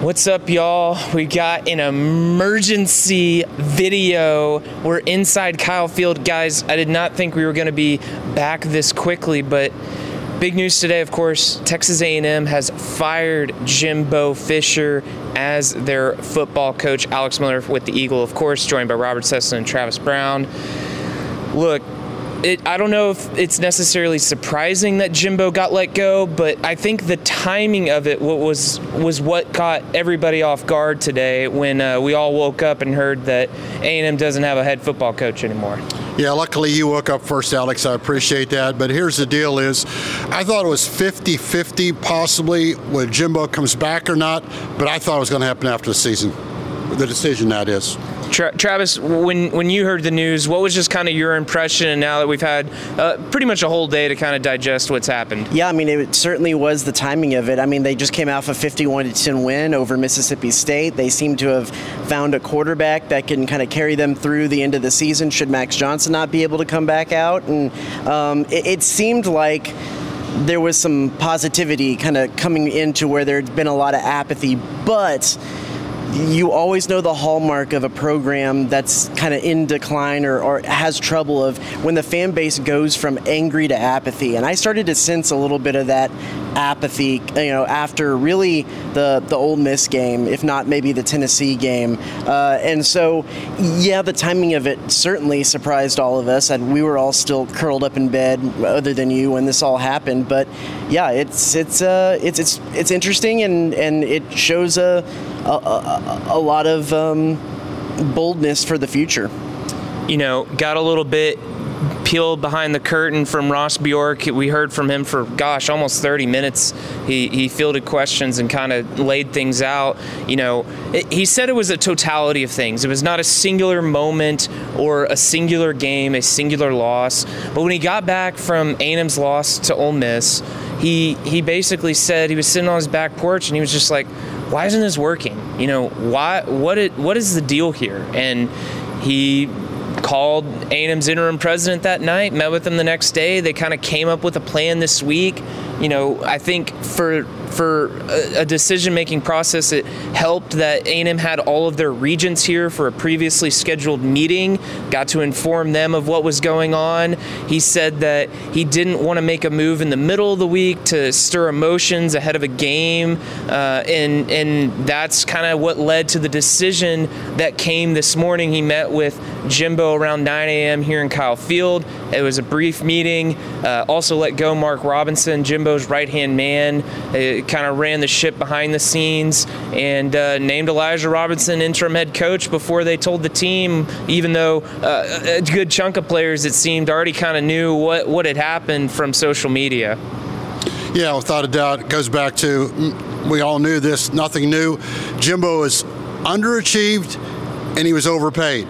What's up, y'all? We got an emergency video. We're inside Kyle Field, guys. I did not think we were going to be back this quickly, but big news today, of course. Texas A&M has fired Jimbo Fisher as their football coach. Alex Miller with the Eagle, of course, joined by Robert Cessna and Travis Brown. Look, it, I don't know if it's necessarily surprising that Jimbo got let go, but I think the timing of it was was what caught everybody off guard today when uh, we all woke up and heard that A&M doesn't have a head football coach anymore. Yeah, luckily you woke up first, Alex. I appreciate that. But here's the deal is I thought it was 50-50 possibly when Jimbo comes back or not, but I thought it was going to happen after the season. The decision that is. Tra- Travis, when when you heard the news, what was just kind of your impression? And now that we've had uh, pretty much a whole day to kind of digest what's happened. Yeah, I mean, it certainly was the timing of it. I mean, they just came off a 51 10 win over Mississippi State. They seem to have found a quarterback that can kind of carry them through the end of the season. Should Max Johnson not be able to come back out? And um, it, it seemed like there was some positivity kind of coming into where there'd been a lot of apathy, but you always know the hallmark of a program that's kind of in decline or, or, has trouble of when the fan base goes from angry to apathy. And I started to sense a little bit of that apathy, you know, after really the the Ole Miss game, if not maybe the Tennessee game. Uh, and so, yeah, the timing of it certainly surprised all of us, and we were all still curled up in bed, other than you, when this all happened. But yeah, it's it's uh, it's it's it's interesting, and and it shows a a, a, a lot of um, boldness for the future. You know, got a little bit peeled behind the curtain from Ross Bjork. We heard from him for, gosh, almost 30 minutes. He, he fielded questions and kind of laid things out. You know, it, he said it was a totality of things. It was not a singular moment or a singular game, a singular loss. But when he got back from A&M's loss to Ole Miss, he, he basically said he was sitting on his back porch and he was just like, why isn't this working? You know, why? What? It, what is the deal here? And he called A&M's interim president that night, met with him the next day. They kind of came up with a plan this week. You know, I think for for a, a decision-making process, it helped that A&M had all of their regents here for a previously scheduled meeting. Got to inform them of what was going on. He said that he didn't want to make a move in the middle of the week to stir emotions ahead of a game, uh, and and that's kind of what led to the decision that came this morning. He met with Jimbo around 9 a.m. here in Kyle Field. It was a brief meeting. Uh, also let go Mark Robinson, Jimbo's right-hand man. Uh, kind of ran the ship behind the scenes and uh, named Elijah Robinson interim head coach before they told the team, even though uh, a good chunk of players, it seemed, already kind of knew what, what had happened from social media. Yeah, without a doubt. It goes back to mm, we all knew this, nothing new. Jimbo is underachieved and he was overpaid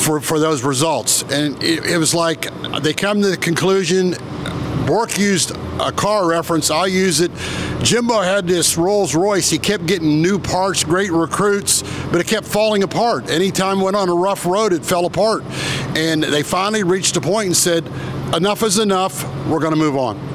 for, for those results. And it, it was like they come to the conclusion Bjork used a car reference. I'll use it. Jimbo had this Rolls Royce. He kept getting new parts, great recruits, but it kept falling apart. Anytime went on a rough road, it fell apart. And they finally reached a point and said, enough is enough. We're going to move on.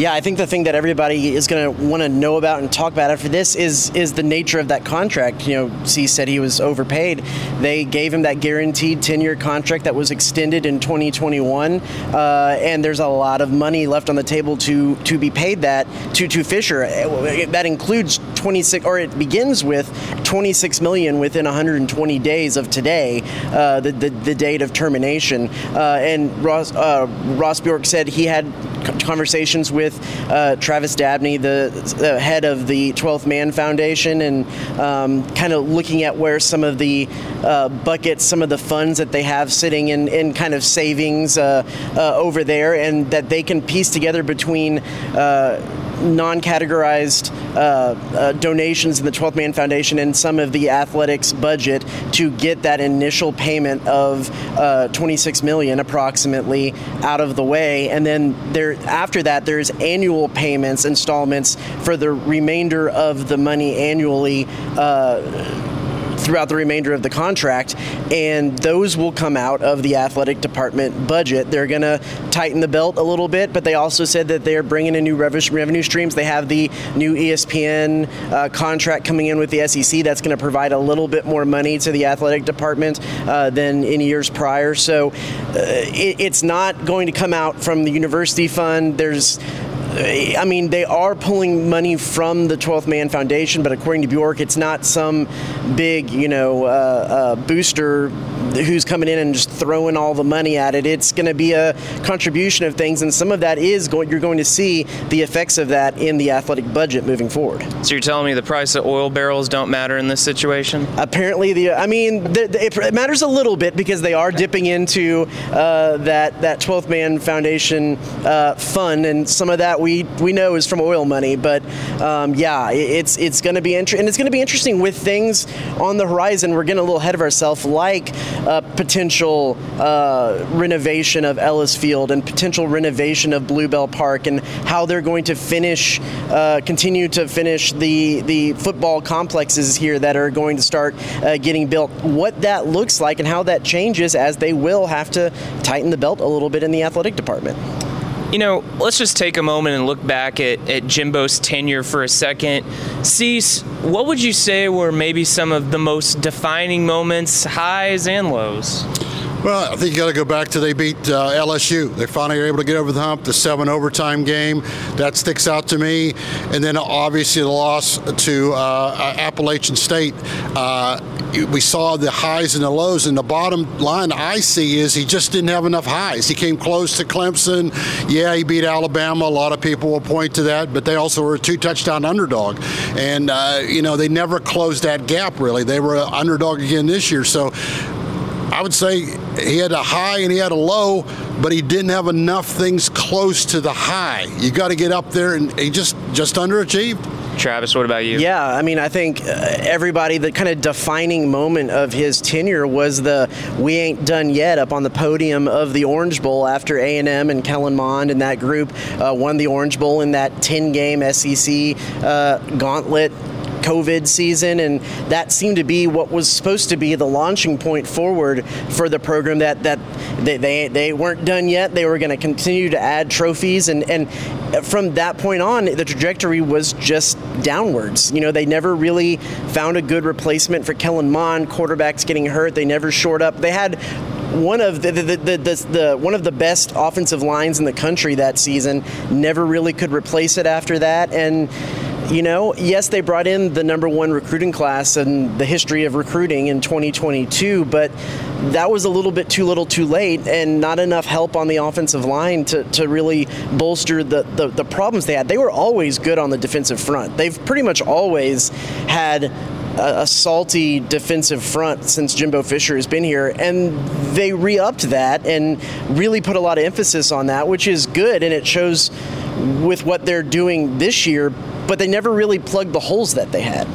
Yeah, I think the thing that everybody is going to want to know about and talk about after this is is the nature of that contract. You know, C said he was overpaid. They gave him that guaranteed 10-year contract that was extended in 2021, uh, and there's a lot of money left on the table to to be paid that to to Fisher. That includes 26, or it begins with 26 million within 120 days of today, uh, the, the, the date of termination. Uh, and Ross uh, Ross Bjork said he had conversations with uh, Travis Dabney, the, head of the 12th Man Foundation, and um, kind of looking at where some of the uh, buckets, some of the funds that they have sitting in, in kind of savings uh, uh over there, and that they can piece together between non-categorized uh, uh, donations in the 12th Man Foundation and some of the athletics budget to get that initial payment of uh, 26 million approximately out of the way, and then there after that there's annual payments, installments for the remainder of the money annually uh, throughout the remainder of the contract, and those will come out of the athletic department budget. They're going to tighten the belt a little bit, but they also said that they're bringing in new revenue streams. They have the new ESPN uh, contract coming in with the SEC that's going to provide a little bit more money to the athletic department uh, than in years prior. So uh, it, it's not going to come out from the university fund. There's I mean, they are pulling money from the 12th Man Foundation, but according to Bjork, it's not some big, you know, uh, uh, booster who's coming in and just throwing all the money at it. It's going to be a contribution of things, and some of that is going. You're going to see the effects of that in the athletic budget moving forward. So you're telling me the price of oil barrels don't matter in this situation? Apparently, the I mean, the, the, it matters a little bit because they are dipping into uh, that that 12th Man Foundation uh, fund, and some of that we we know is from oil money. But um, yeah, it's it's going to be interesting, and it's going to be interesting with things on the horizon. We're getting a little ahead of ourselves, like uh, potential uh, renovation of Ellis Field and potential renovation of Blue Bell Park, and how they're going to finish, uh, continue to finish the the football complexes here that are going to start uh, getting built. What that looks like and how that changes as they will have to tighten the belt a little bit in the athletic department. You know, let's just take a moment and look back at, at Jimbo's tenure for a second. Cease, what would you say were maybe some of the most defining moments, highs and lows? Well, I think you got to go back to they beat uh, LSU. They finally were able to get over the hump. The seven overtime game that sticks out to me, and then obviously the loss to uh, Appalachian State. Uh, we saw the highs and the lows, and the bottom line I see is he just didn't have enough highs. He came close to Clemson. Yeah, he beat Alabama. A lot of people will point to that, but they also were a two touchdown underdog, and uh, you know they never closed that gap really. They were an underdog again this year, so I would say he had a high and he had a low, but he didn't have enough things close to the high. You got to get up there, and he just just underachieved. Travis, what about you? Yeah, I mean, I think uh, everybody, the kind of defining moment of his tenure was the "we ain't done yet" up on the podium of the Orange Bowl after A and M and Kellen Mond and that group uh, won the Orange Bowl in that 10-game SEC uh, gauntlet COVID season, and that seemed to be what was supposed to be the launching point forward for the program. That that they they, they weren't done yet. They were going to continue to add trophies, and and from that point on, the trajectory was just downwards. You know, they never really found a good replacement for Kellen Mond. Quarterbacks getting hurt. They never shored up. They had one of the the, the, the, the, one of the best offensive lines in the country that season. Never really could replace it after that, and you know, yes, they brought in the number one recruiting class in the history of recruiting in 2022, but that was a little bit too little too late and not enough help on the offensive line to, to really bolster the, the, the problems they had. They were always good on the defensive front. They've pretty much always had a, salty defensive front since Jimbo Fisher has been here, and they re upped that and really put a lot of emphasis on that, which is good, and it shows with what they're doing this year but they never really plugged the holes that they had.